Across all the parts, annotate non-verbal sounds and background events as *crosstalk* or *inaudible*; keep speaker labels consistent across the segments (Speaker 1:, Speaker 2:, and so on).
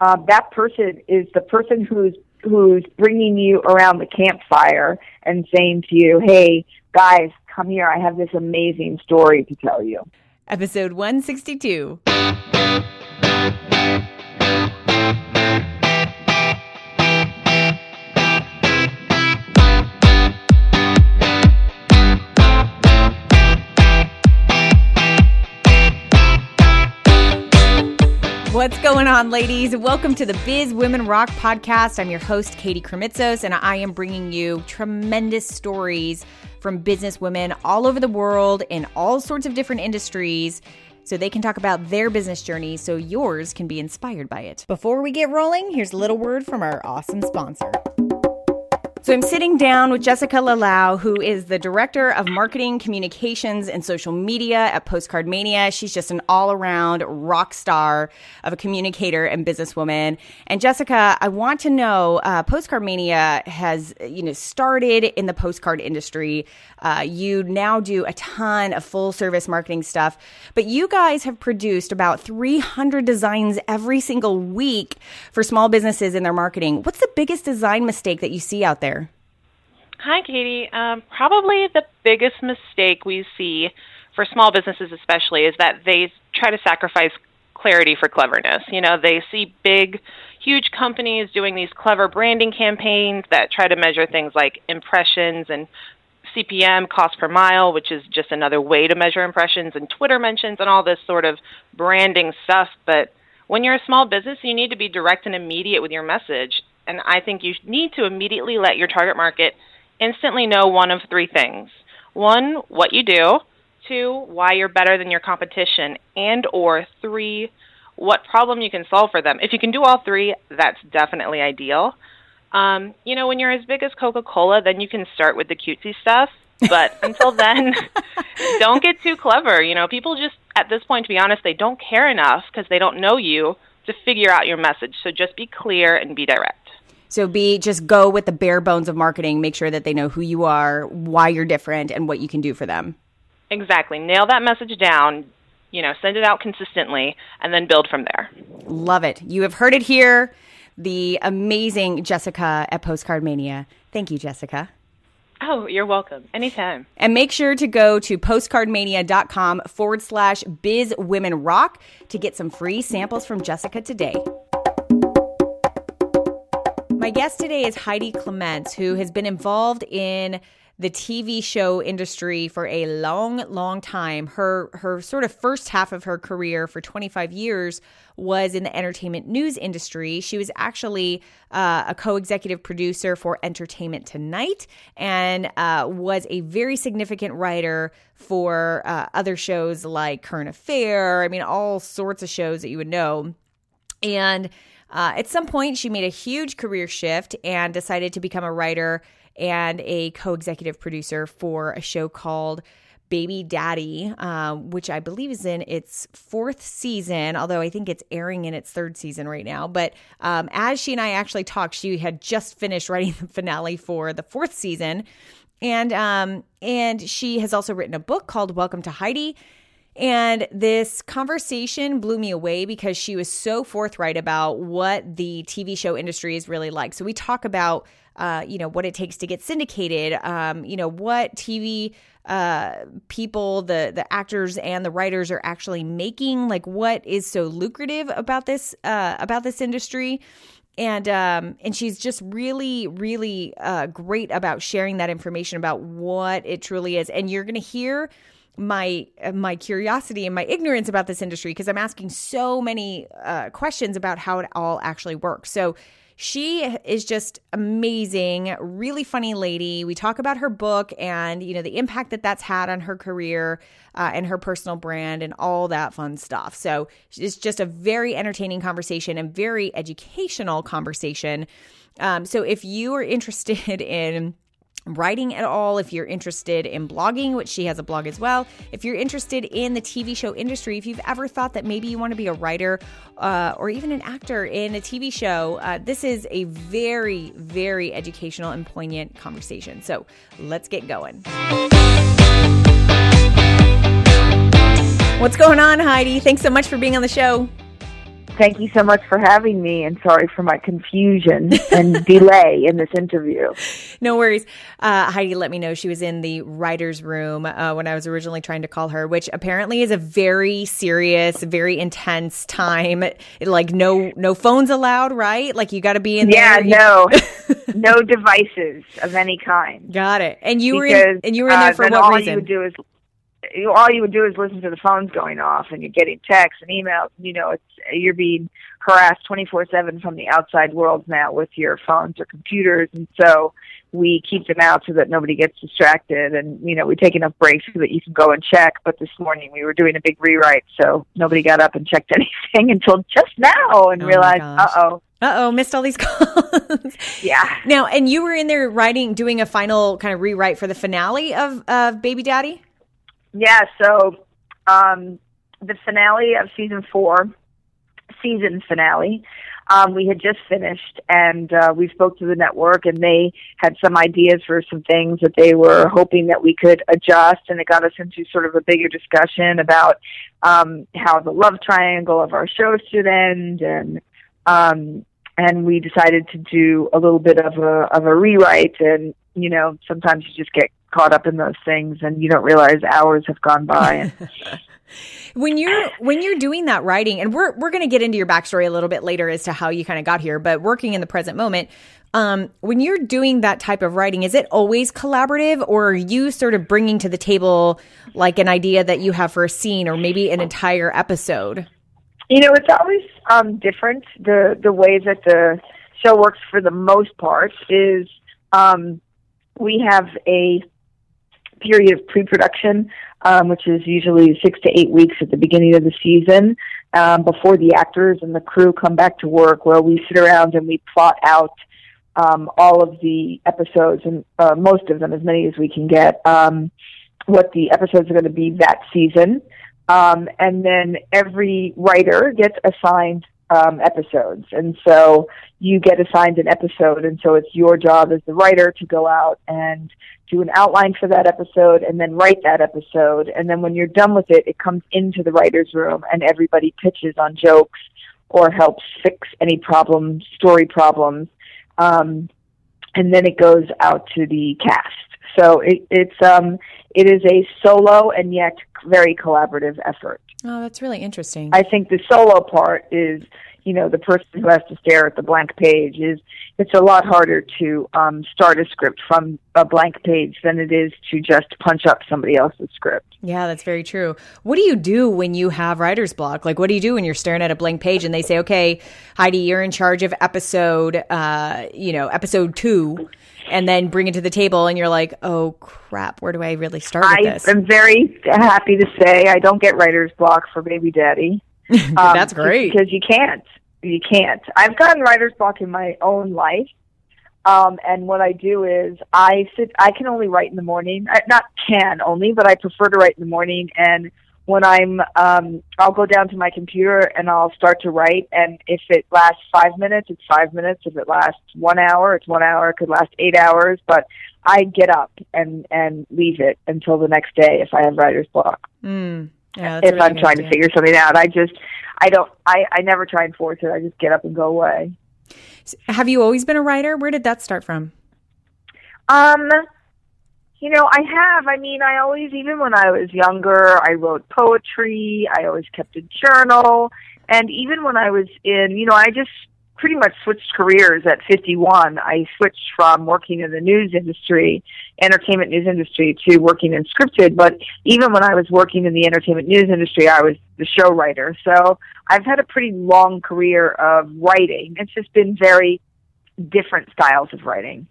Speaker 1: uh, that person is the person who's who's bringing you around the campfire and saying to you, "Hey, guys, come here. I have this amazing story to tell you."
Speaker 2: Episode 162. What's going on, ladies? Welcome to the Biz Women Rock podcast. I'm your host, Katie Krimitsos, and I am bringing you tremendous stories from business women all over the world in all sorts of different industries so they can talk about their business journey so yours can be inspired by it. Before we get rolling, here's a little word from our awesome sponsor. So I'm sitting down with Jessica Lalau, who is the director of marketing, communications, and social media at Postcard Mania. She's just an all-around rock star of a communicator and businesswoman. And Jessica, I want to know, uh, Postcard Mania has you know started in the postcard industry. Uh, you now do a ton of full-service marketing stuff, but you guys have produced about 300 designs every single week for small businesses in their marketing. What's the biggest design mistake that you see out there?
Speaker 3: Hi, Katie. Um, probably the biggest mistake we see for small businesses, especially, is that they try to sacrifice clarity for cleverness. You know, they see big, huge companies doing these clever branding campaigns that try to measure things like impressions and CPM, cost per mile, which is just another way to measure impressions, and Twitter mentions, and all this sort of branding stuff. But when you're a small business, you need to be direct and immediate with your message. And I think you need to immediately let your target market instantly know one of three things. One, what you do. Two, why you're better than your competition. And or three, what problem you can solve for them. If you can do all three, that's definitely ideal. Um, you know, when you're as big as Coca Cola, then you can start with the cutesy stuff. But *laughs* until then, don't get too clever. You know, people just, at this point, to be honest, they don't care enough because they don't know you to figure out your message. So just be clear and be direct.
Speaker 2: So be just go with the bare bones of marketing, make sure that they know who you are, why you're different and what you can do for them.
Speaker 3: Exactly. Nail that message down, you know, send it out consistently and then build from there.
Speaker 2: Love it. You have heard it here. The amazing Jessica at Postcard Mania. Thank you, Jessica.
Speaker 3: Oh, you're welcome. Anytime.
Speaker 2: And make sure to go to postcardmania.com forward slash biz women rock to get some free samples from Jessica today. My guest today is Heidi Clements, who has been involved in the TV show industry for a long, long time. Her her sort of first half of her career for 25 years was in the entertainment news industry. She was actually uh, a co-executive producer for Entertainment Tonight and uh, was a very significant writer for uh, other shows like Current Affair. I mean, all sorts of shows that you would know. And uh, at some point, she made a huge career shift and decided to become a writer and a co executive producer for a show called Baby Daddy, uh, which I believe is in its fourth season, although I think it's airing in its third season right now. But um, as she and I actually talked, she had just finished *laughs* writing the finale for the fourth season. And um, and she has also written a book called Welcome to Heidi and this conversation blew me away because she was so forthright about what the TV show industry is really like. So we talk about, uh, you know, what it takes to get syndicated, um, you know, what TV uh, people, the the actors and the writers are actually making, like what is so lucrative about this uh, about this industry and um, and she's just really really uh, great about sharing that information about what it truly is and you're to hear my my curiosity and my ignorance about this industry because I'm asking so many uh, questions about how it all actually works. So she is just amazing, really funny lady. We talk about her book and you know the impact that that's had on her career uh, and her personal brand and all that fun stuff. So it's just a very entertaining conversation and very educational conversation. Um, so if you are interested *laughs* in writing at all, if you're interested in blogging, which she has a blog as well, if you're interested in the TV show industry, if you've ever thought that maybe you want to be a writer uh, or even an actor in a TV show, uh, this is a very, very educational and poignant conversation. So let's get going. What's going on, Heidi? Thanks so much for being on the show.
Speaker 1: Thank you so much for having me, and sorry for my confusion and *laughs* delay in this interview.
Speaker 2: No worries. Uh, Heidi let me know she was in the writer's room uh, when I was originally trying to call her, which apparently is a very serious, very intense time. Like no no phones allowed, right? Like you got to be in the
Speaker 1: yeah,
Speaker 2: there.
Speaker 1: no, *laughs* no devices of any kind.
Speaker 2: Got it. And you
Speaker 1: because,
Speaker 2: were in, and you were in there
Speaker 1: uh,
Speaker 2: for what
Speaker 1: all
Speaker 2: reason?
Speaker 1: you would do is you, all you would do is listen to the phones going off, and you're getting texts and emails. You know, it's you're being harassed 24/7 from the outside world now with your phones or computers, and so we keep them out so that nobody gets distracted. And you know, we take enough breaks so that you can go and check. But this morning we were doing a big rewrite, so nobody got up and checked *laughs* anything until just now and
Speaker 2: Oh
Speaker 1: realized, uh oh,
Speaker 2: Uh oh, missed all these *laughs* calls.
Speaker 1: yeah.
Speaker 2: Now, and you were in there writing, doing a final kind of rewrite for the finale of of Baby Daddy.
Speaker 1: Yeah, so um, the finale of season four, season finale, um, we had just finished, and uh, we spoke to the network, and they had some ideas for some things that they were hoping that we could adjust, and it got us into sort of a bigger discussion about um, how the love triangle of our show should end, and um, and we decided to do a little bit of a of a rewrite, and you know sometimes you just get caught up in those things and you don't realize hours have gone by and *laughs*
Speaker 2: When you're when you're doing that writing, and we're we're going to get into your backstory a little bit later as to how you kind of got here, but working in the present moment, um, when you're doing that type of writing, is it always collaborative, or are you sort of bringing to the table like an idea that you have for a scene, or maybe an entire episode?
Speaker 1: you know it's always um different the the way that the show works for the most part is um we have a period of pre-production um, which is usually six to eight weeks at the beginning of the season um, before the actors and the crew come back to work where we sit around and we plot out um, all of the episodes and uh, most of them as many as we can get um, what the episodes are going to be that season. Um, and then every writer gets assigned um, episodes, and so you get assigned an episode, and so it's your job as the writer to go out and do an outline for that episode, and then write that episode, and then when you're done with it, it comes into the writers' room, and everybody pitches on jokes or helps fix any problems, story problems, um, and then it goes out to the cast. So it, it's um, it is a solo and yet very collaborative effort.
Speaker 2: Oh, that's really interesting.
Speaker 1: I think the solo part is, you know, the person who has to stare at the blank page is. It's a lot harder to um, start a script from a blank page than it is to just punch up somebody else's script.
Speaker 2: Yeah, that's very true. What do you do when you have writer's block? Like, what do you do when you're staring at a blank page and they say, okay, Heidi, you're in charge of episode, uh, you know, episode two, and then bring it to the table and you're like, oh crap, where do I really start with
Speaker 1: I
Speaker 2: this?
Speaker 1: am very happy to say I don't get writer's block for Baby Daddy. *laughs* Um,
Speaker 2: That's great.
Speaker 1: because you can't. You can't. I've gotten writer's block in my own life. Um, and what I do is I sit. I can only write in the morning. I, not can only, but I prefer to write in the morning. And when I'm, um, I'll go down to my computer and I'll start to write. And if it lasts five minutes, it's five minutes. If it lasts one hour, it's one hour. It could last eight hours. But I get up and and leave it until the next day if I have writer's block
Speaker 2: Mm. Yeah,
Speaker 1: if
Speaker 2: really
Speaker 1: I'm trying to figure something out. I just, I don't, I, I never try and force it. I just get up and go away.
Speaker 2: Have you always been a writer? Where did that start from?
Speaker 1: Um, you know, I have. I mean, I always, even when I was younger, I wrote poetry. I always kept a journal. And even when I was in, you know, I just pretty much switched careers at 51. I switched from working in the news industry, entertainment news industry, to working in scripted. But even when I was working in the entertainment news industry, I was the show writer. So I've had a pretty long career of writing. It's just been very different styles of writing.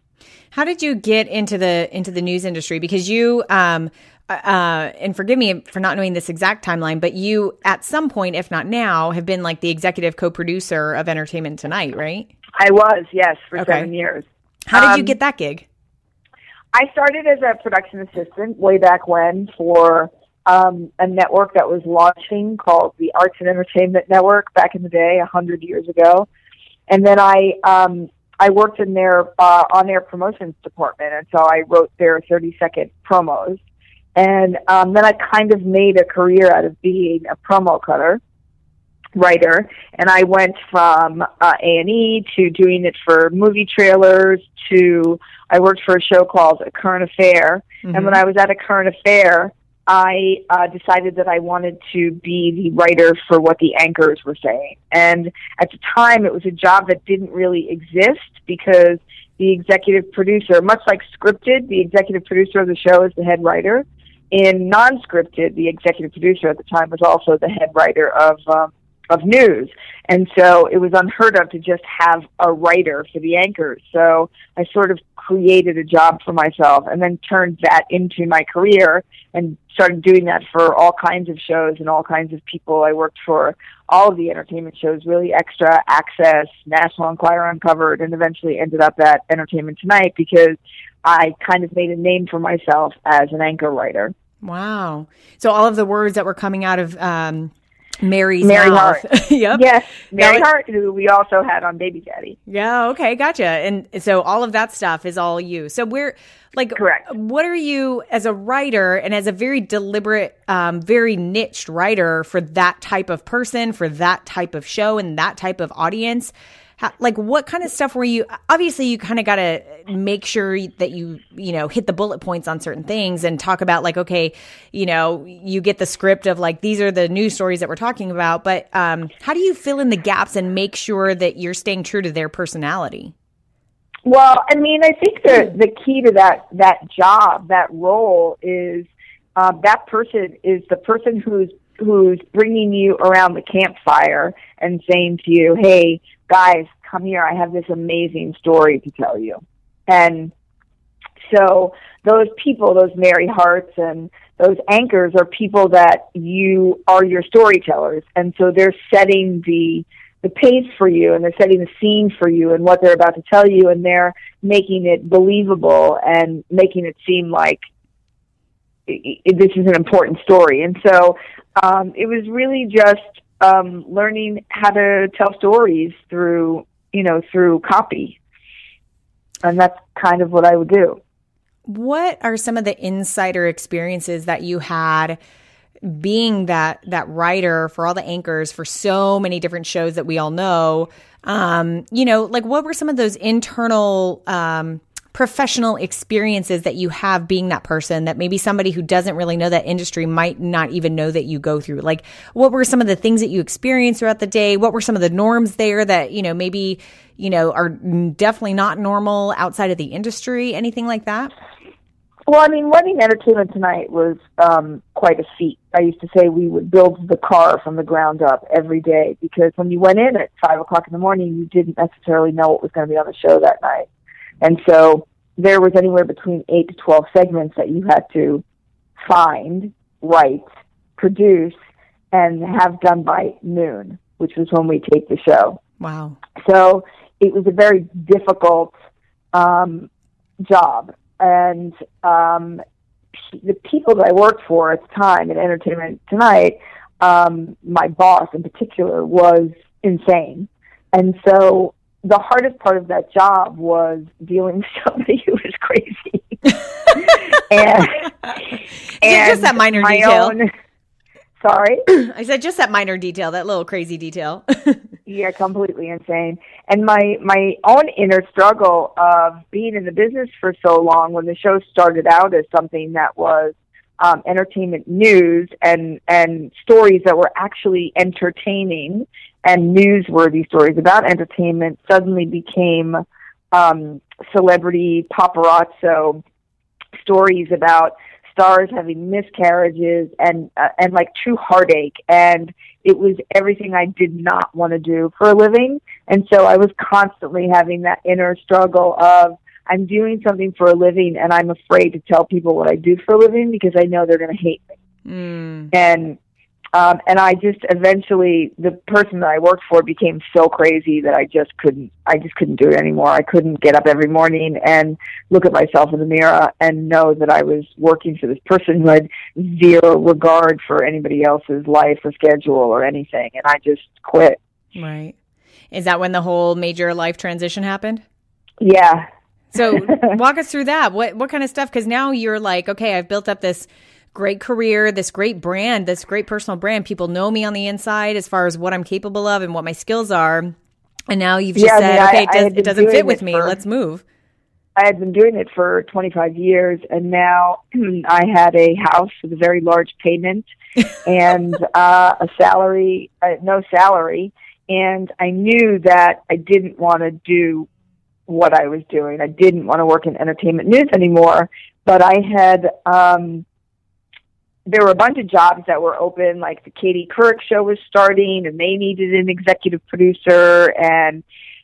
Speaker 2: How did you get into the into the news industry? Because you, um, uh, and forgive me for not knowing this exact timeline, but you, at some point, if not now, have been like the executive co-producer of Entertainment Tonight, right?
Speaker 1: I was, yes, for
Speaker 2: Okay.
Speaker 1: seven years.
Speaker 2: How did you
Speaker 1: Um,
Speaker 2: get that gig?
Speaker 1: I started as a production assistant way back when for um, a network that was launching called the Arts and Entertainment Network back in the day, a hundred years ago. And then I um, I worked in their uh, on air promotions department, and so I wrote their thirty second promos. And um, then I kind of made a career out of being a promo cutter. writer, and I went from uh, A and E to doing it for movie trailers to I worked for a show called A Current Affair, mm-hmm. and when I was at A Current Affair, I uh, decided that I wanted to be the writer for what the anchors were saying. And at the time, it was a job that didn't really exist because the executive producer, much like scripted, the executive producer of the show is the head writer. In non-scripted, the executive producer at the time was also the head writer of um, of news. And so it was unheard of to just have a writer for the anchors. So I sort of created a job for myself and then turned that into my career and started doing that for all kinds of shows and all kinds of people. I worked for all of the entertainment shows, really extra access, National Enquirer Uncovered, and eventually ended up at Entertainment Tonight because I kind of made a name for myself as an anchor writer.
Speaker 2: Wow. So all of the words that were coming out of um, Mary's
Speaker 1: Mary
Speaker 2: mouth.
Speaker 1: Hart. *laughs*
Speaker 2: yep.
Speaker 1: Yes, Mary Hart, who we also had on Baby Daddy.
Speaker 2: Yeah. Okay. Gotcha. And so all of that stuff is all you. So we're like,
Speaker 1: correct.
Speaker 2: What are you as a writer and as a very deliberate, um, very niched writer for that type of person, for that type of show, and that type of audience? How, like what kind of stuff were you obviously you kind of got to make sure that you you know hit the bullet points on certain things and talk about like okay you know you get the script of like these are the news stories that we're talking about but um, how do you fill in the gaps and make sure that you're staying true to their personality?
Speaker 1: Well i mean i think the the key to that that job that role is uh, that person is the person who's who's bringing you around the campfire and saying to you, "Hey, guys, come here. I have this amazing story to tell you." And so those people, those Mary Harts and those anchors are people that you are your storytellers. And so they're setting the the pace for you and they're setting the scene for you and what they're about to tell you and they're making it believable and making it seem like this is an important story. And so um, it was really just um, learning how to tell stories through, you know, through copy. And that's kind of what I would do.
Speaker 2: What are some of the insider experiences that you had being that that writer for all the anchors for so many different shows that we all know? Um, you know, like what were some of those internal um, professional experiences that you have being that person that maybe somebody who doesn't really know that industry might not even know that you go through? Like, what were some of the things that you experienced throughout the day? What were some of the norms there that, you know, maybe, you know, are definitely not normal outside of the industry? Anything like that?
Speaker 1: Well, I mean, running entertainment tonight was um, quite a feat. I used to say we would build the car from the ground up every day because when you went in at five o'clock in the morning, you didn't necessarily know what was going to be on the show that night. And so there was anywhere between eight to 12 segments that you had to find, write, produce, and have done by noon, which was when we taped the show.
Speaker 2: Wow.
Speaker 1: So it was a very difficult um, job. And um, the people that I worked for at the time in Entertainment Tonight, um, my boss in particular, was insane. And so the hardest part of that job was dealing with *laughs* somebody who was crazy. *laughs* and,
Speaker 2: and just that minor detail. Own,
Speaker 1: sorry? *clears throat*
Speaker 2: I said just that minor detail, that little crazy detail. *laughs*
Speaker 1: yeah, completely insane. And my my own inner struggle of being in the business for so long when the show started out as something that was um, entertainment news and and stories that were actually entertaining and newsworthy stories about entertainment suddenly became um, celebrity paparazzo stories about stars having miscarriages and uh, and like true heartache and it was everything I did not want to do for a living and so I was constantly having that inner struggle of I'm doing something for a living and I'm afraid to tell people what I do for a living because I know they're going to hate me. Mm. And um, and I just eventually the person that I worked for became so crazy that I just couldn't I just couldn't do it anymore. I couldn't get up every morning and look at myself in the mirror and know that I was working for this person who had zero regard for anybody else's life or schedule or anything and I just quit.
Speaker 2: Right. Is that when the whole major life transition happened?
Speaker 1: Yeah,
Speaker 2: so *laughs* walk us through that. What what kind of stuff? Because now you're like, okay, I've built up this great career, this great brand, this great personal brand. People know me on the inside as far as what I'm capable of and what my skills are. And now you've just
Speaker 1: Yeah, I
Speaker 2: said,
Speaker 1: mean, I-
Speaker 2: okay, it,
Speaker 1: I
Speaker 2: does, it doesn't fit with me.
Speaker 1: for-
Speaker 2: Let's move.
Speaker 1: I had been doing it for 25 years, and now *clears throat* I had a house with a very large payment *laughs* and uh, a salary, uh, no salary, and I knew that I didn't want to do what I was doing. I didn't want to work in entertainment news anymore, but I had. Um, there were a bunch of jobs that were open, like the Katie Couric show was starting, and they needed an executive producer, and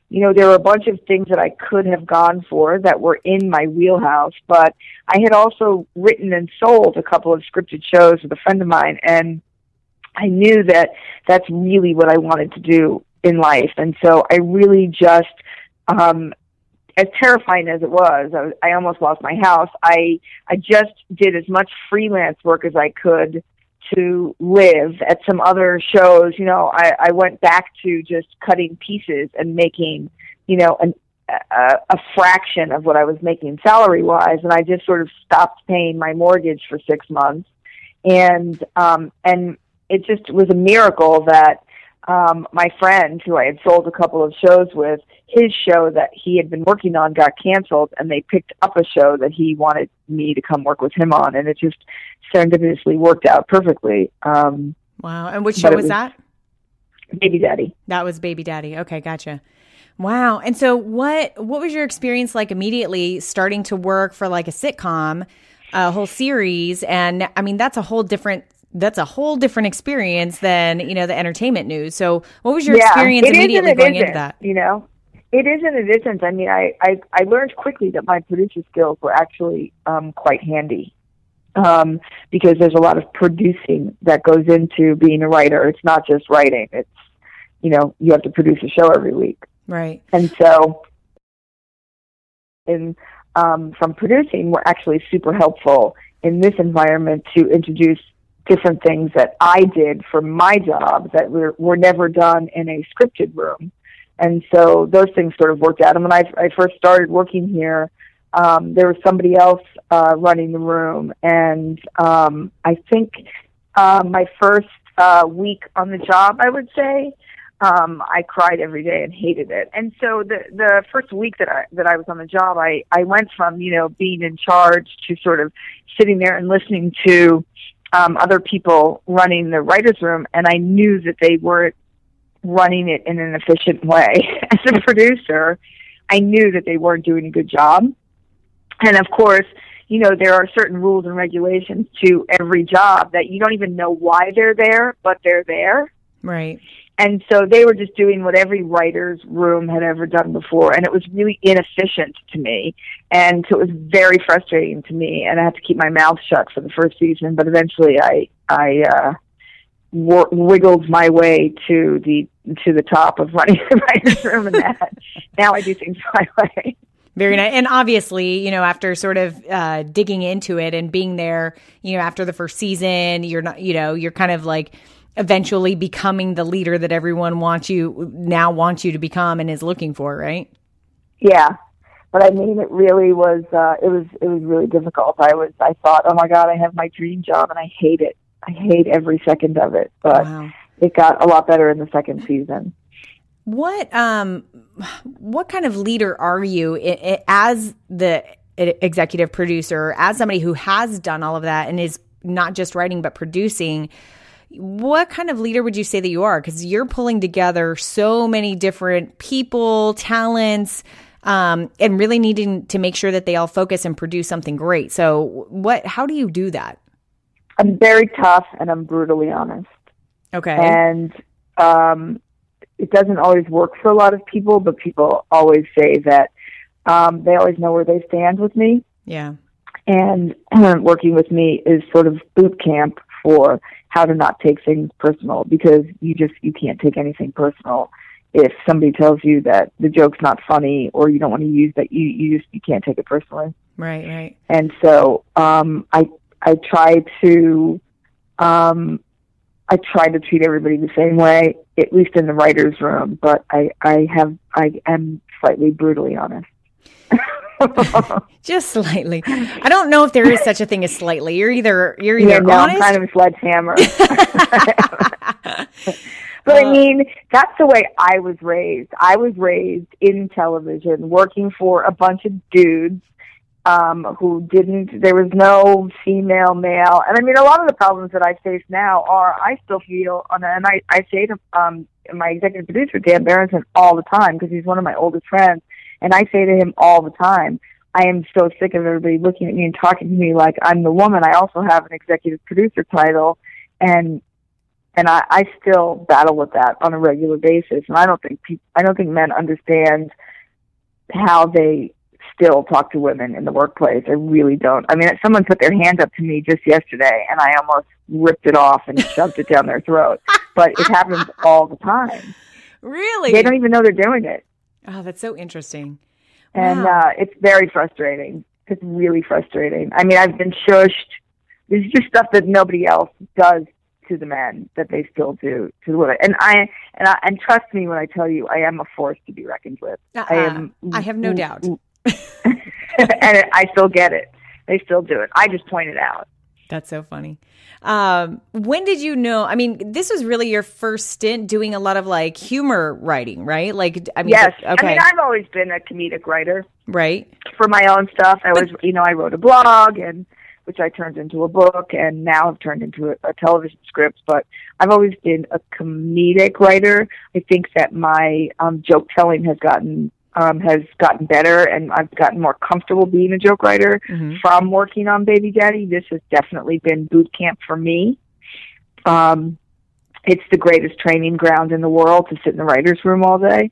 Speaker 1: you know, there were a bunch of things that I could have gone for that were in my wheelhouse, but I had also written and sold a couple of scripted shows with a friend of mine, and I knew that that's really what I wanted to do in life. And so I really just, um, as terrifying as it was, I, I almost lost my house. I, I just did as much freelance work as I could to live at some other shows. You know, I, I went back to just cutting pieces and making, you know, an, a, a fraction of what I was making salary wise. And I just sort of stopped paying my mortgage for six months. And, um, and it just was a miracle that, um, my friend who I had sold a couple of shows with, his show that he had been working on got canceled and they picked up a show that he wanted me to come work with him on. And it just serendipitously worked out perfectly. Um,
Speaker 2: Wow. And which show was
Speaker 1: was-
Speaker 2: that?
Speaker 1: Baby Daddy.
Speaker 2: That was Baby Daddy. Okay, gotcha. Wow. And so what what was your experience like immediately starting to work for like a sitcom, a whole series and I mean that's a whole different that's a whole different experience than, you know, the entertainment news. So what was your experience
Speaker 1: it is
Speaker 2: immediately going into that?
Speaker 1: You know, it is and it isn't. I mean, I, I, I learned quickly that my producer skills were actually um, quite handy um, because there's a lot of producing that goes into being a writer. It's not just writing. It's, you know, you have to produce a show every week.
Speaker 2: Right.
Speaker 1: And so, in um, from producing, were actually super helpful in this environment to introduce different things that I did for my job that were were never done in a scripted room. And so those things sort of worked out. And when I, I first started working here, um, there was somebody else uh, running the room, and um, I think uh, my first uh, week on the job, I would say, um, I cried every day and hated it. And so the the first week that I that I was on the job, I I went from you know being in charge to sort of sitting there and listening to um, other people running the writers' room, and I knew that they weren't running it in an efficient way. *laughs* As a producer, I knew that they weren't doing a good job. And of course, you know, there are certain rules and regulations to every job that you don't even know why they're there, but they're there.
Speaker 2: Right.
Speaker 1: And so they were just doing what every writer's room had ever done before. And it was really inefficient to me. And so it was very frustrating to me. And I had to keep my mouth shut for the first season. But eventually I, I, uh, w- wiggled my way to the, to the top of running *laughs* the writer's room and that. now I do things *laughs* my way.
Speaker 2: Very nice. And obviously, you know, after sort of uh, digging into it and being there, you know, after the first season, you're not, you know, you're kind of like eventually becoming the leader that everyone wants you now wants you to become and is looking for, right?
Speaker 1: Yeah. But I mean, it really was, uh, it was, it was really difficult. I was, I thought, oh my God, I have my dream job and I hate it. I hate every second of it. But
Speaker 2: Wow.
Speaker 1: it got a lot better in the second season.
Speaker 2: What um what kind of leader are you as the executive producer, as somebody who has done all of that and is not just writing but producing? What kind of leader would you say that you are? Because you're pulling together so many different people, talents, um, and really needing to make sure that they all focus and produce something great. So, what? How do you do that?
Speaker 1: I'm very tough and I'm brutally honest.
Speaker 2: Okay.
Speaker 1: And um, it doesn't always work for a lot of people, but people always say that um, they always know where they stand with me.
Speaker 2: yeah.
Speaker 1: And *clears throat* working with me is sort of boot camp for how to not take things personal because you just you can't take anything personal if somebody tells you that the joke's not funny or you don't want to use that you you just you can't take it personally
Speaker 2: Right. Right.
Speaker 1: and so um i i try to um i try to treat everybody the same way at least in the writers room but i i have i am slightly brutally honest *laughs*
Speaker 2: Just slightly. I don't know if there is such a thing as slightly. You're either you're either
Speaker 1: yeah, no,
Speaker 2: honest.
Speaker 1: I'm kind of a sledgehammer. *laughs* but I mean, that's the way I was raised. I was raised in television, working for a bunch of dudes um, who didn't. There was no female, male, and I mean, a lot of the problems that I face now are I still feel, on and I I say to um, my executive producer Dan Berendsen all the time because he's one of my oldest friends, and I say to him all the time. I am so sick of everybody looking at me and talking to me like I'm the woman. I also have an executive producer title, and and I, I still battle with that on a regular basis. And I don't think peop I don't think men understand how they still talk to women in the workplace. I really don't. I mean, someone put their hand up to me just yesterday, and I almost ripped it off and shoved it down their throat. *laughs* But it happens all the time.
Speaker 2: really?
Speaker 1: They don't even know they're doing it,
Speaker 2: oh, that's so interesting.
Speaker 1: and
Speaker 2: Wow.
Speaker 1: uh, it's very frustrating. It's really frustrating. I mean, I've been shushed. There's just stuff that nobody else does to the men that they still do to the women. And I and I, and trust me when I tell you, I am a force to be reckoned with. I
Speaker 2: Uh-uh.
Speaker 1: am.
Speaker 2: I have no doubt. *laughs*
Speaker 1: and I still get it. They still do it. I just point it out.
Speaker 2: That's so funny. Um, when did you know? I mean, this was really your first stint doing a lot of like humor writing, right? Like, I mean,
Speaker 1: Yes.
Speaker 2: okay,
Speaker 1: I mean, I've always been a comedic writer
Speaker 2: right?
Speaker 1: for my own stuff. I was, you know, I wrote a blog and which I turned into a book and now have turned into a, a television script. But I've always been a comedic writer. I think that my um, joke telling has gotten um, has gotten better, and I've gotten more comfortable being a joke writer
Speaker 2: Mhm.
Speaker 1: from working on Baby Daddy. This has definitely been boot camp for me. Um, it's the greatest training ground in the world to sit in the writers' room all day.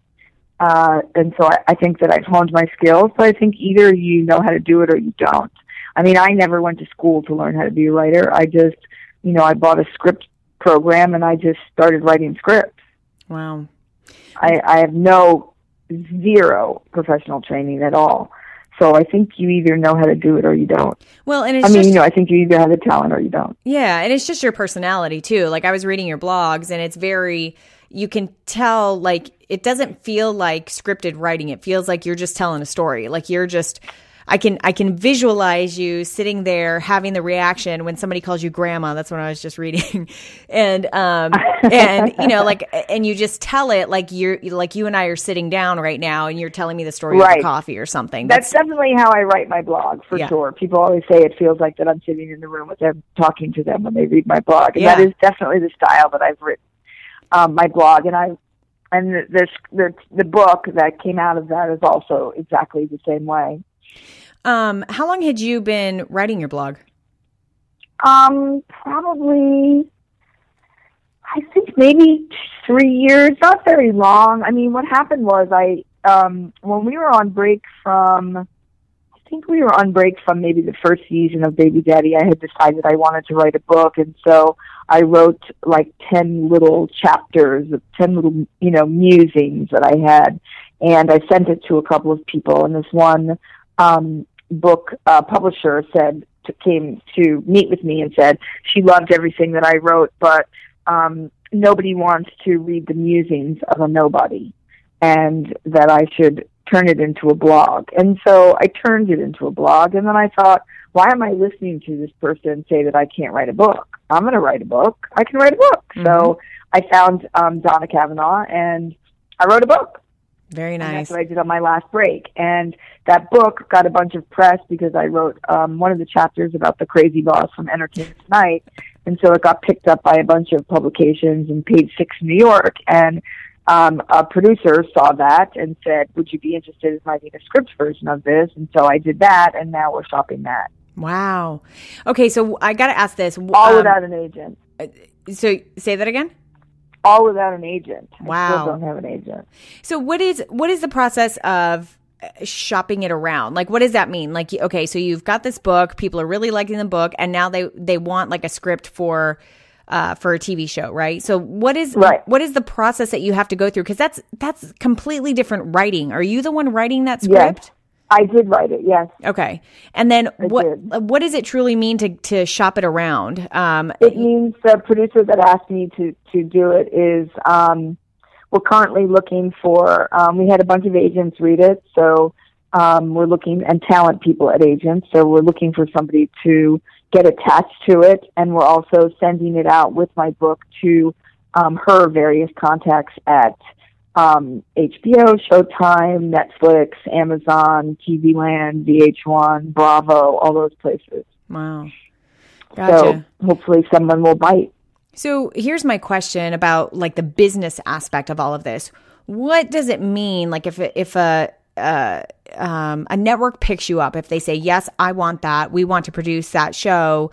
Speaker 1: Uh, and so I, I think that I've honed my skills. But I think either you know how to do it or you don't. I mean, I never went to school to learn how to be a writer. I just, you know, I bought a script program and I just started writing scripts.
Speaker 2: Wow.
Speaker 1: I, I have no zero professional training at all. So I think you either know how to do it or you don't.
Speaker 2: Well, and it's
Speaker 1: I mean,
Speaker 2: just
Speaker 1: you know, I think you either have the talent or you don't.
Speaker 2: yeah, and it's just your personality too. Like I was reading your blogs, and it's very. You can tell, like it doesn't feel like scripted writing. It feels like you're just telling a story. Like you're just. I can I can visualize you sitting there having the reaction when somebody calls you grandma. That's what I was just reading, *laughs* and um and you know like and you just tell it like you're like you and I are sitting down right now and you're telling me the story
Speaker 1: Right.
Speaker 2: over coffee or something.
Speaker 1: That's definitely how I write my blog for
Speaker 2: Yeah.
Speaker 1: sure. People always say it feels like that I'm sitting in the room with them, talking to them when they read my blog, and that
Speaker 2: Yeah.
Speaker 1: is definitely the style that I've written um, my blog. And I and the, the the the book that came out of that is also exactly the same way.
Speaker 2: Um how long had you been writing your blog?
Speaker 1: Um, probably, I think maybe three years, not very long. I mean, what happened was I, um, when we were on break from, I think we were on break from maybe the first season of Baby Daddy, I had decided I wanted to write a book. And so I wrote like 10 little chapters, of 10 little, you know, musings that I had. And I sent it to a couple of people. And this one, um, book uh, publisher said to, came to meet with me and said she loved everything that I wrote, but um, nobody wants to read the musings of a nobody, and that I should turn it into a blog. And so I turned it into a blog, and then I thought, why am I listening to this person say that I can't write a book? I'm going to write a book. I can write a book. So I found um, Donna Kavanaugh, and I wrote a book.
Speaker 2: Very
Speaker 1: And
Speaker 2: nice.
Speaker 1: that's what I did on my last break. And that book got a bunch of press because I wrote um, one of the chapters about the crazy boss from Entertainment Tonight. And so it got picked up by a bunch of publications in page six in New York. And um, a producer saw that and said, Would you be interested in writing a script version of this? And so I did that, and now we're shopping that.
Speaker 2: Wow. Okay, so I got to ask this.
Speaker 1: All
Speaker 2: Um,
Speaker 1: without an agent.
Speaker 2: So say that again.
Speaker 1: All without an agent. I
Speaker 2: Wow.
Speaker 1: still don't have an agent.
Speaker 2: So what is what is the process of uh, shopping it around? Like what does that mean? Like okay, so you've got this book, people are really liking the book and now they they want like a script for uh, for a TV show, right? So what is
Speaker 1: Right.
Speaker 2: what is the process that you have to go through? Because that's that's completely different writing. Are you the one writing that
Speaker 1: Yes. I did write it, yes.
Speaker 2: Okay, and then what
Speaker 1: did.
Speaker 2: uh, what does it truly mean to to shop it around? Um,
Speaker 1: It means the producer that asked me to to do it is um, we're currently looking for. Um, we had a bunch of agents read it, so Um, we're looking and talent people at agents, so we're looking for somebody to get attached to it, and we're also sending it out with my book to um, her various contacts at um, HBO, Showtime, Netflix, Amazon, TV Land, VH1, Bravo, all those places.
Speaker 2: Wow. Gotcha.
Speaker 1: So hopefully someone will bite.
Speaker 2: So here's my question about like the business aspect of all of this. What does it mean? Like if if a uh, um, a network picks you up, if they say yes, I want that, we want to produce that show.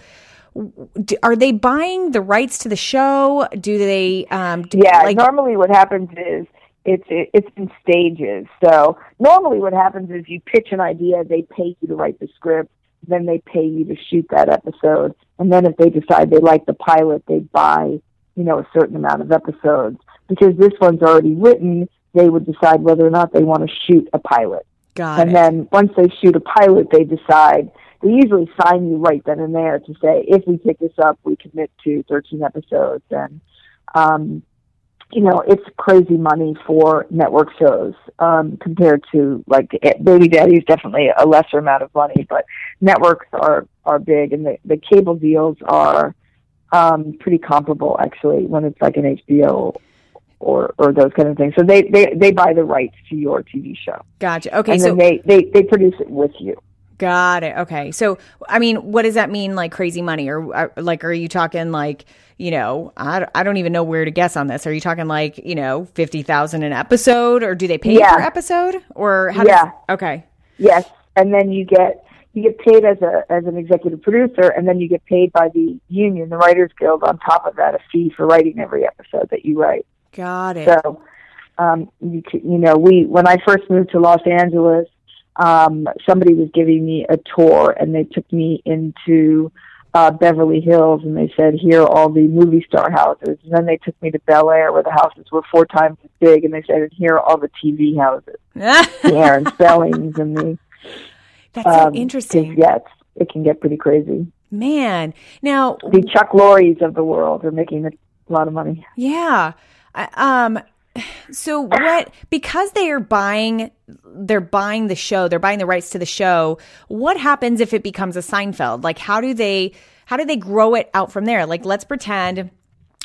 Speaker 2: Are they buying the rights to the show? Do they? Um, do,
Speaker 1: yeah. Like, normally, what happens is it's it's in stages. So normally, what happens is you pitch an idea, they pay you to write the script, then they pay you to shoot that episode, and then if they decide they like the pilot, they buy you know a certain amount of episodes. Because this one's already written, they would decide whether or not they want to shoot a pilot.
Speaker 2: Got
Speaker 1: and
Speaker 2: it.
Speaker 1: then once they shoot a pilot, they decide. They usually sign you right then and there to say, if we pick this up, we commit to 13 episodes. And um, you know, it's crazy money for network shows um, compared to like Baby Daddy is definitely a lesser amount of money, but networks are are big, and the the cable deals are um, pretty comparable actually when it's like an HBO or or those kind of things. So they they they buy the rights to your TV show.
Speaker 2: Gotcha. Okay,
Speaker 1: and
Speaker 2: so
Speaker 1: then they they they produce it with you.
Speaker 2: Got it. Okay. So, I mean, what does that mean, like crazy money? Or, uh, like, are you talking like, you know, I, I don't even know where to guess on this. Are you talking like, you know, 50,000 an episode or do they pay
Speaker 1: Yeah.
Speaker 2: per episode or how
Speaker 1: Yeah.
Speaker 2: does, okay.
Speaker 1: Yes, and then you get you get paid as a as an executive producer, and then you get paid by the union, the Writers Guild, on top of that, a fee for writing every episode that you write.
Speaker 2: Got it.
Speaker 1: So, um, you you know, we when I first moved to Los Angeles, um, somebody was giving me a tour, and they took me into uh, Beverly Hills, and they said, "Here are all the movie star houses." And then they took me to Bel Air, where the houses were four times as big, and they said, "And here are all the TV houses, *laughs* the Aaron Spellings and the."
Speaker 2: That's so
Speaker 1: Um,
Speaker 2: interesting.
Speaker 1: Yeah, it's, it can get pretty crazy.
Speaker 2: Man. Now,
Speaker 1: The Chuck Lorres of the world are making a lot of money.
Speaker 2: Yeah. I- Um so what because they are buying they're buying the show, they're buying the rights to the show, what happens if it becomes a Seinfeld? Like how do they how do they grow it out from there? Like let's pretend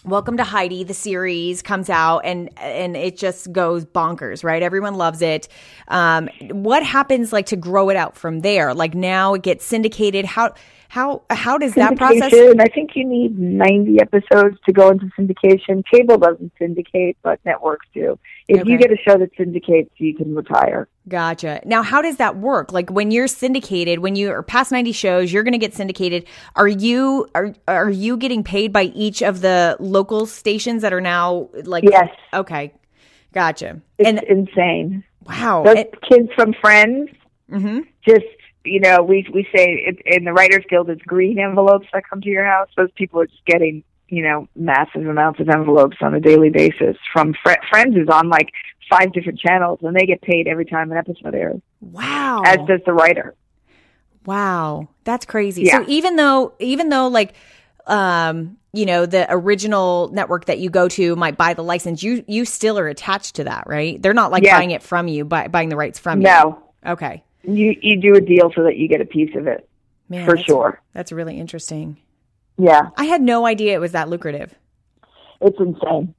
Speaker 2: Welcome to Heidi, the series comes out and and it just goes bonkers, right? Everyone loves it. Um, what happens like to grow it out from there? Like now it gets syndicated. How how how does that process?
Speaker 1: I think you need 90 episodes to go into syndication. Cable doesn't syndicate, but networks do. If you get a show that syndicates, you can retire.
Speaker 2: Gotcha. Now, how does that work? Like when you're syndicated, when you are past 90 shows, you're going to get syndicated. Are you are are you getting paid by each of the local stations that are now like
Speaker 1: Yes.
Speaker 2: Okay. Gotcha.
Speaker 1: It's
Speaker 2: and
Speaker 1: insane.
Speaker 2: wow.
Speaker 1: Those kids from Friends,
Speaker 2: mm-hmm.
Speaker 1: just, you know, we, we say it, in the Writers Guild, it's green envelopes that come to your house. Those people are just getting, you know, massive amounts of envelopes on a daily basis from Fr- Friends is on like five different channels and they get paid every time an episode airs,
Speaker 2: Wow.
Speaker 1: as does the writer.
Speaker 2: Wow, that's crazy.
Speaker 1: Yeah.
Speaker 2: So even though even though like um you know the original network that you go to might buy the license, you you still are attached to that, right? They're not like
Speaker 1: Yeah.
Speaker 2: buying it from you, buy, buying the rights from you. No. Okay.
Speaker 1: you you do a deal so that you get a piece of it
Speaker 2: Man,
Speaker 1: for
Speaker 2: that's-
Speaker 1: sure.
Speaker 2: That's really interesting.
Speaker 1: Yeah,
Speaker 2: I had no idea it was that lucrative.
Speaker 1: it's insane.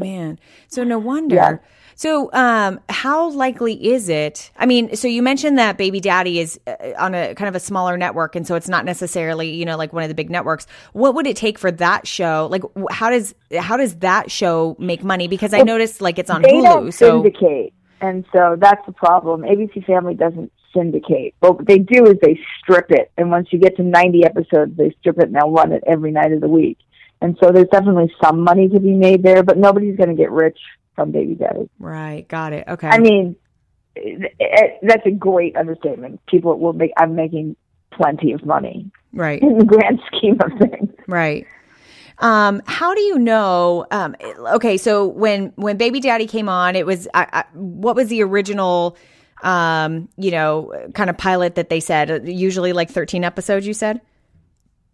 Speaker 2: Man. So no wonder.
Speaker 1: Yeah.
Speaker 2: So um how likely is it? I mean, so you mentioned that Baby Daddy is uh, on a kind of a smaller network and so it's not necessarily, you know, like one of the big networks. What would it take for that show? Like how does how does that show make money because I noticed like it's on
Speaker 1: they
Speaker 2: Hulu.
Speaker 1: don't
Speaker 2: So
Speaker 1: syndicate, and so that's the problem. ABC Family doesn't syndicate. But what they do is they strip it, and once you get to ninety episodes, they strip it and they'll run it every night of the week. And so there's definitely some money to be made there, but nobody's going to get rich from Baby Daddy.
Speaker 2: right, got it. Okay.
Speaker 1: I mean, it, it, that's a great understatement. People will make. I'm making plenty of money
Speaker 2: right.
Speaker 1: in the grand scheme of things.
Speaker 2: Right. Um, how do you know? Um, okay, so when when Baby Daddy came on, it was I, I, what was the original, um, you know, kind of pilot that they said? Usually like thirteen episodes. You said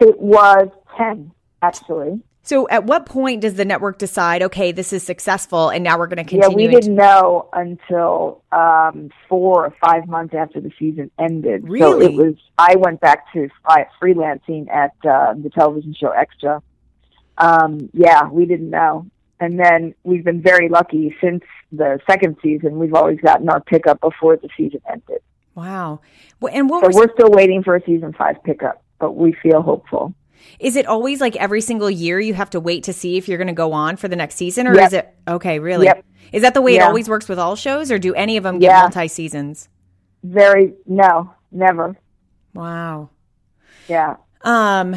Speaker 1: It was ten actually.
Speaker 2: So, at what point does the network decide, okay, this is successful, and now we're going to continue?
Speaker 1: Yeah, we didn't know until um, four or five months after the season ended.
Speaker 2: Really?
Speaker 1: So it was. I went back to freelancing at uh, the television show Extra. Um, yeah, we didn't know, and then we've been very lucky since the second season. We've always gotten our pickup before the season ended.
Speaker 2: Wow. Well, and what
Speaker 1: So we're still waiting for a season five pickup, but we feel hopeful.
Speaker 2: Is it always like every single year you have to wait to see if you're going to go on for the next season, or
Speaker 1: Yep.
Speaker 2: is it okay? Really?
Speaker 1: Yep.
Speaker 2: Is that the way it always works with all shows, or do any of them get
Speaker 1: Yeah.
Speaker 2: multi seasons?
Speaker 1: Very no, never.
Speaker 2: Wow.
Speaker 1: Yeah.
Speaker 2: Um,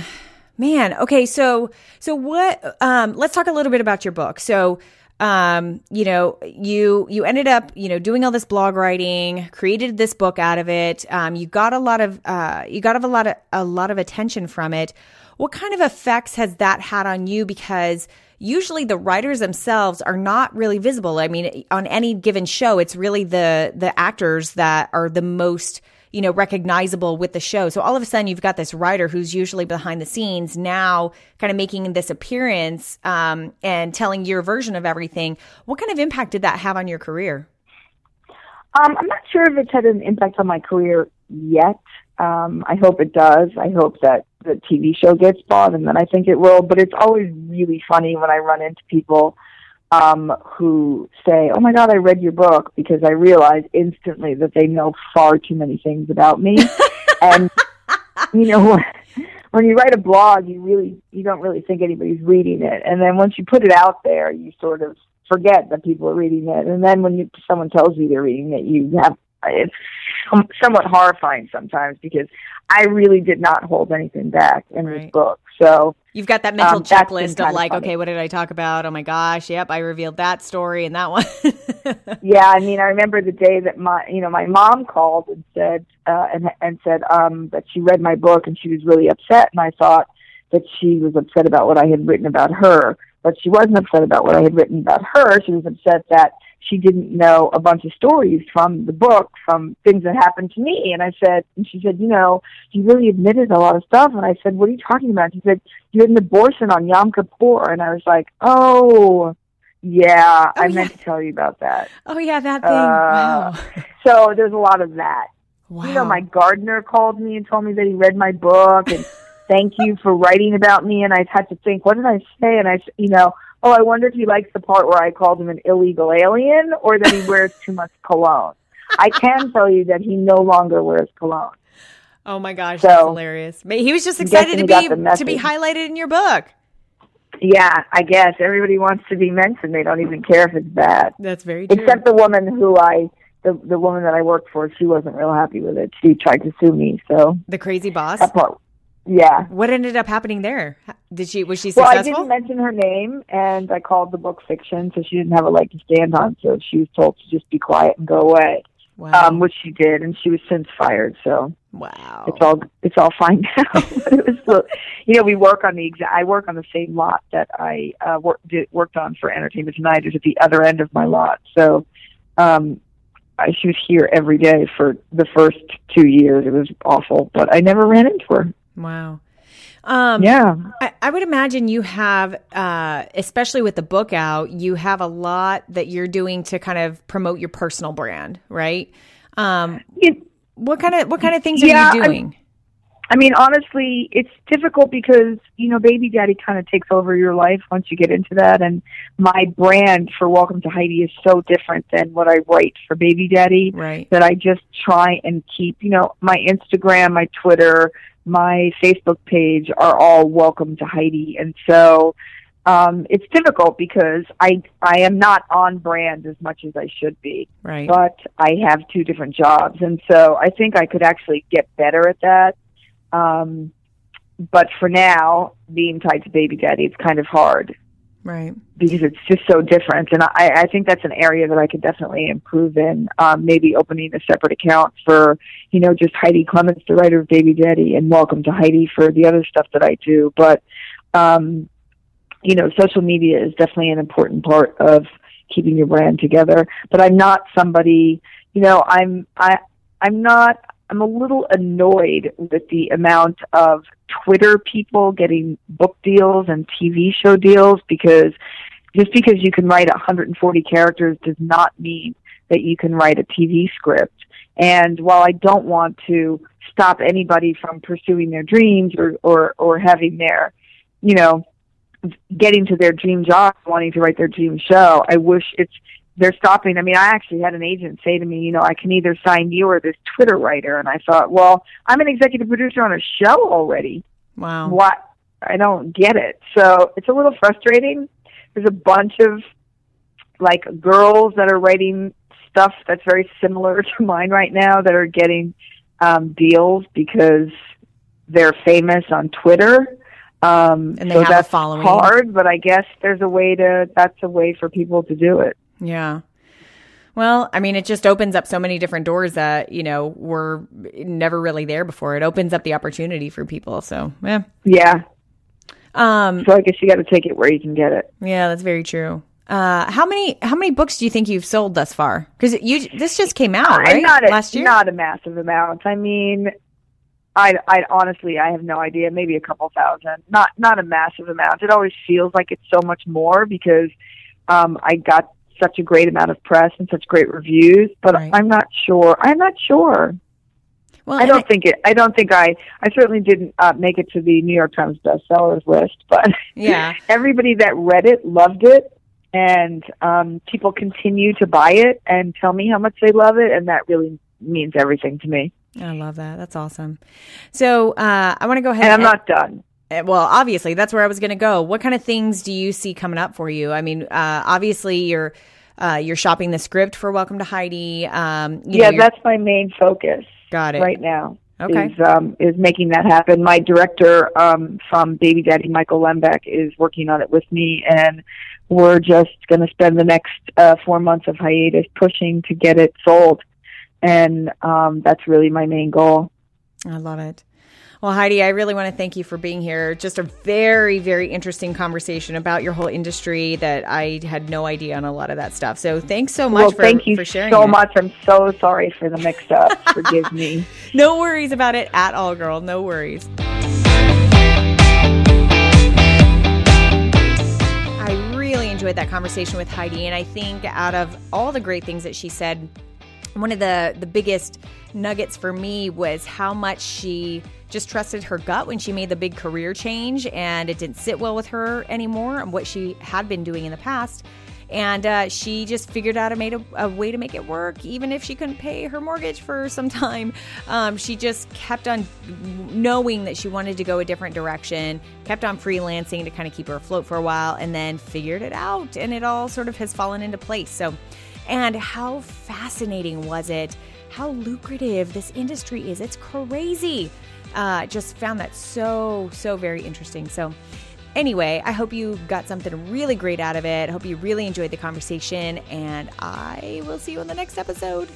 Speaker 2: man. Okay. So, so what? Um, let's talk a little bit about your book. So, um, you know, you you ended up, you know, doing all this blog writing, created this book out of it. Um, you got a lot of, uh, you got a lot of a lot of attention from it. What kind of effects has that had on you? Because usually the writers themselves are not really visible. I mean, on any given show, it's really the the actors that are the most you know, recognizable with the show. So all of a sudden you've got this writer who's usually behind the scenes now kind of making this appearance um, and telling your version of everything. What kind of impact did that have on your career?
Speaker 1: Um, I'm not sure if it's had an impact on my career yet. Um, I hope it does. I hope that the TV show gets bought, and then I think it will. But it's always really funny when I run into people um, who say, "Oh my God, I read your book," because I realize instantly that they know far too many things about me. *laughs* and you know, *laughs* when you write a blog, you really you don't really think anybody's reading it, and then once you put it out there, you sort of forget that people are reading it, and then when you, someone tells you they're reading it, you have it's some- somewhat horrifying sometimes because I really did not hold anything back in
Speaker 2: Right.
Speaker 1: this book. So
Speaker 2: You've got that mental
Speaker 1: Um,
Speaker 2: checklist of like,
Speaker 1: funny.
Speaker 2: okay, what did I talk about? Oh my gosh, yep, I revealed that story and that one. *laughs*
Speaker 1: yeah, I mean, I remember the day that my you know my mom called and said uh, and and said um, that she read my book and she was really upset, and I thought that she was upset about what I had written about her, but she wasn't upset about what I had written about her. She was upset that she didn't know a bunch of stories from the book, from things that happened to me. And I said, and she said, you know, you really admitted a lot of stuff. And I said, what are you talking about? She said, you had an abortion on Yom Kippur. And I was like, oh, yeah,
Speaker 2: Oh,
Speaker 1: I
Speaker 2: yeah.
Speaker 1: meant to tell you about that.
Speaker 2: oh yeah, that thing.
Speaker 1: Uh,
Speaker 2: wow.
Speaker 1: So there's a lot of that.
Speaker 2: Wow.
Speaker 1: You know, my gardener called me and told me that he read my book and *laughs* thank you for writing about me. And I've had to think, what did I say? And I, you know, oh, I wonder if he likes the part where I called him an illegal alien or that he wears *laughs* too much cologne. I can tell you that he no longer wears cologne.
Speaker 2: oh my gosh,
Speaker 1: so-
Speaker 2: that's hilarious. He was just excited to
Speaker 1: guessing he got
Speaker 2: be to be highlighted in your book.
Speaker 1: Yeah, I guess everybody wants to be mentioned. They don't even care if it's bad.
Speaker 2: That's very true.
Speaker 1: Except the woman who I, the the woman that I worked for, she wasn't real happy with it. She tried to sue me. So
Speaker 2: the crazy boss.
Speaker 1: that part, yeah.
Speaker 2: What ended up happening there? Did she was she successful?
Speaker 1: Well, I didn't mention her name, and I called the book fiction, so she didn't have a leg to stand on. So she was told to just be quiet and go away,
Speaker 2: wow.
Speaker 1: um, which she did, and she was since fired. So
Speaker 2: wow.
Speaker 1: it's all it's all fine *laughs* now. but it was, the- you know, we work on the exact. I work on the same lot that I uh, work, did, worked on for Entertainment Tonight. Is at the other end of my lot. So um, I, she was here every day for the first two years. It was awful, but I never ran into her.
Speaker 2: Wow. Um,
Speaker 1: Yeah.
Speaker 2: I, I would imagine you have, uh, especially with the book out, you have a lot that you're doing to kind of promote your personal brand, right? Um,
Speaker 1: It,
Speaker 2: what kind of what kind of things
Speaker 1: Yeah,
Speaker 2: are you doing?
Speaker 1: I mean, honestly, it's difficult because, you know, baby daddy kind of takes over your life once you get into that. And my brand for Welcome to Heidi is so different than what I write for baby daddy
Speaker 2: right.
Speaker 1: that I just try and keep, you know, my Instagram, my Twitter, my Facebook page are all Welcome to Heidi. And so, um, it's difficult because I, I am not on brand as much as I should be
Speaker 2: Right.
Speaker 1: but I have two different jobs, and so I think I could actually get better at that. Um, but for now, being tied to baby daddy, it's kind of hard
Speaker 2: Right.
Speaker 1: because it's just so different, and I, I think that's an area that I could definitely improve in. Um, maybe opening a separate account for, you know, just Heidi Clements, the writer of Baby Daddy, and Welcome to Heidi for the other stuff that I do. But, um, you know, social media is definitely an important part of keeping your brand together. But I'm not somebody, you know, I'm I I'm not I'm a little annoyed with the amount of Twitter people getting book deals and TV show deals because just because you can write 140 characters does not mean that you can write a TV script. And while I don't want to stop anybody from pursuing their dreams or, or, or having their, you know, getting to their dream job, wanting to write their dream show, I wish it's, they're stopping. I mean, I actually had an agent say to me, you know, I can either sign you or this Twitter writer. And I thought, well, I'm an executive producer on a show already.
Speaker 2: Wow.
Speaker 1: What? I don't get it. So it's a little frustrating. There's a bunch of like girls that are writing stuff that's very similar *laughs* to mine right now that are getting um, deals because they're famous on Twitter. Um,
Speaker 2: And they
Speaker 1: so
Speaker 2: have a following.
Speaker 1: hard, but I guess there's a way to. That's a way for people to do it.
Speaker 2: Yeah. Well, I mean, it just opens up so many different doors that, you know, were never really there before. It opens up the opportunity for people. So, yeah.
Speaker 1: Yeah.
Speaker 2: Um,
Speaker 1: So I guess you got to take it where you can get it.
Speaker 2: yeah, that's very true. Uh, how many how many books do you think you've sold thus far? Because you this just came out right
Speaker 1: not a,
Speaker 2: last year.
Speaker 1: Not a massive amount. I mean, I, I honestly, I have no idea. Maybe a couple thousand. Not not a massive amount. It always feels like it's so much more because um, I got such a great amount of press and such great reviews. But
Speaker 2: Right.
Speaker 1: I'm not sure. I'm not sure.
Speaker 2: well,
Speaker 1: I don't think it. I don't think I. I certainly didn't uh, make it to the New York Times bestsellers list, but
Speaker 2: Yeah. *laughs*
Speaker 1: everybody that read it loved it, and um, people continue to buy it and tell me how much they love it, and that really means everything to me.
Speaker 2: I love that. That's awesome. So uh, I want to go ahead.
Speaker 1: And I'm not done.
Speaker 2: Uh, Well, obviously, that's where I was going to go. What kind of things do you see coming up for you? I mean, uh, obviously, you're uh, you're shopping the script for Welcome to Heidi. Um, know,
Speaker 1: Yeah,
Speaker 2: you're-
Speaker 1: that's my main focus
Speaker 2: got it.
Speaker 1: right now.
Speaker 2: Okay.
Speaker 1: Is um, is making that happen. My director um, from Baby Daddy, Michael Lembeck, is working on it with me, and we're just going to spend the next uh, four months of hiatus pushing to get it sold, and um, that's really my main goal.
Speaker 2: I love it. Well, Heidi, I really want to thank you for being here. Just a very, very interesting conversation about your whole industry that I had no idea on a lot of that stuff. So thanks so much
Speaker 1: well,
Speaker 2: for,
Speaker 1: thank you
Speaker 2: for sharing.
Speaker 1: so
Speaker 2: it.
Speaker 1: much. I'm so sorry for the mix-up. *laughs* Forgive me. *laughs*
Speaker 2: No worries about it at all, girl. No worries. I really enjoyed that conversation with Heidi, and I think out of all the great things that she said, one of the the biggest nuggets for me was how much she just trusted her gut when she made the big career change, and it didn't sit well with her anymore, and what she had been doing in the past. And uh, she just figured out a, made a, a way to make it work, even if she couldn't pay her mortgage for *laughs* some time. Um, she just kept on knowing that she wanted to go a different direction, kept on freelancing to kind of keep her afloat for a while, and then figured it out. And it all sort of has fallen into place. So, and how fascinating was it? How lucrative this industry is. It's crazy. Uh, just found that so, so very interesting. So, anyway, I hope you got something really great out of it. I hope you really enjoyed the conversation, and I will see you in the next episode.